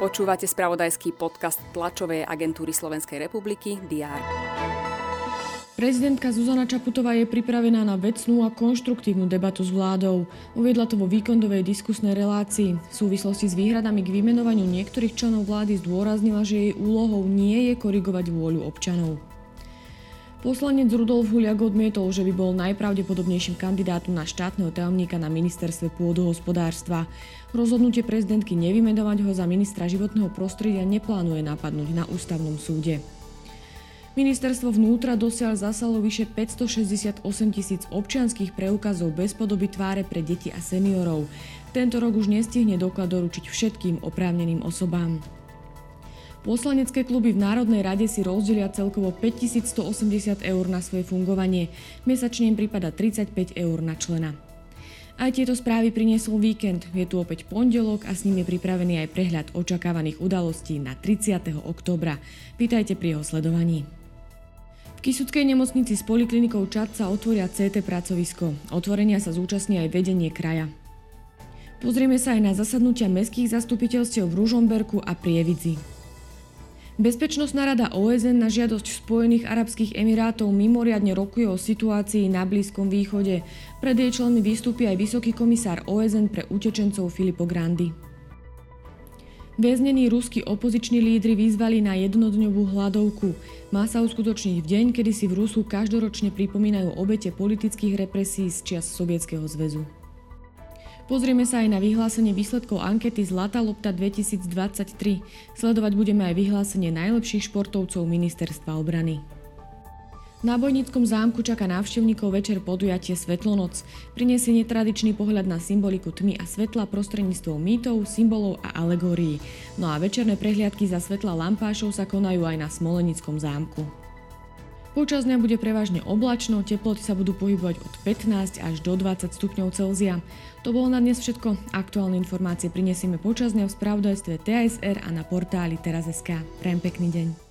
Počúvate spravodajský podcast tlačovej agentúry Slovenskej republiky DR. Prezidentka Zuzana Čaputová je pripravená na vecnú a konštruktívnu debatu s vládou. Uviedla to vo víkendovej diskusnej relácii. V súvislosti s výhradami k vymenovaniu niektorých členov vlády zdôraznila, že jej úlohou nie je korigovať vôľu občanov. Poslanec Rudolf Huliak odmietol, že by bol najpravdepodobnejším kandidátom na štátneho tajomníka na ministerstve pôdohospodárstva. Rozhodnutie prezidentky nevymenovať ho za ministra životného prostredia neplánuje napadnúť na ústavnom súde. Ministerstvo vnútra dosiaľ zasalo vyše 568 tisíc občianských preukazov bez podoby tváre pre deti a seniorov. Tento rok už nestihne doklad doručiť všetkým oprávneným osobám. Poslanecké kluby v Národnej rade si rozdelia celkovo 5180 eur na svoje fungovanie. Mesačne im prípada 35 eur na člena. Aj tieto správy priniesol víkend. Je tu opäť pondelok a s ním je pripravený aj prehľad očakávaných udalostí na 30. októbra. Vítajte pri jeho sledovaní. V Kisudskej nemocnici s poliklinikou Čad sa otvoria CT pracovisko. Otvorenia sa zúčastní aj vedenie kraja. Pozrieme sa aj na zasadnutia mestských zastupiteľstiev v Ružomberku a Prievidzi. Bezpečnostná rada OSN na žiadosť Spojených arabských emirátov mimoriadne rokuje o situácii na Blízkom východe. Pred jej členmi vystúpi aj vysoký komisár OSN pre utečencov Filippo Grandi. Väznení ruskí opoziční lídry vyzvali na jednodňovú hladovku. Má sa uskutočniť v deň, kedy si v Rusku každoročne pripomínajú obete politických represí z čias Sovietskeho zväzu. Pozrieme sa aj na vyhlásenie výsledkov ankety Zlatá lopta 2023. Sledovať budeme aj vyhlásenie najlepších športovcov ministerstva obrany. Na Bojnickom zámku čaká návštevníkov večer podujatie Svetlonoc. Prinesie netradičný pohľad na symboliku tmy a svetla prostredníctvom mýtov, symbolov a alegórií. No a večerné prehliadky za svetla lampášov sa konajú aj na Smolenickom zámku. Počas dňa bude prevažne oblačno, teploty sa budú pohybovať od 15 až do 20 stupňov Celzia. To bolo na dnes všetko. Aktuálne informácie prinesieme počas dňa v spravodajstve TSR a na portáli teraz.sk. Prajem pekný deň.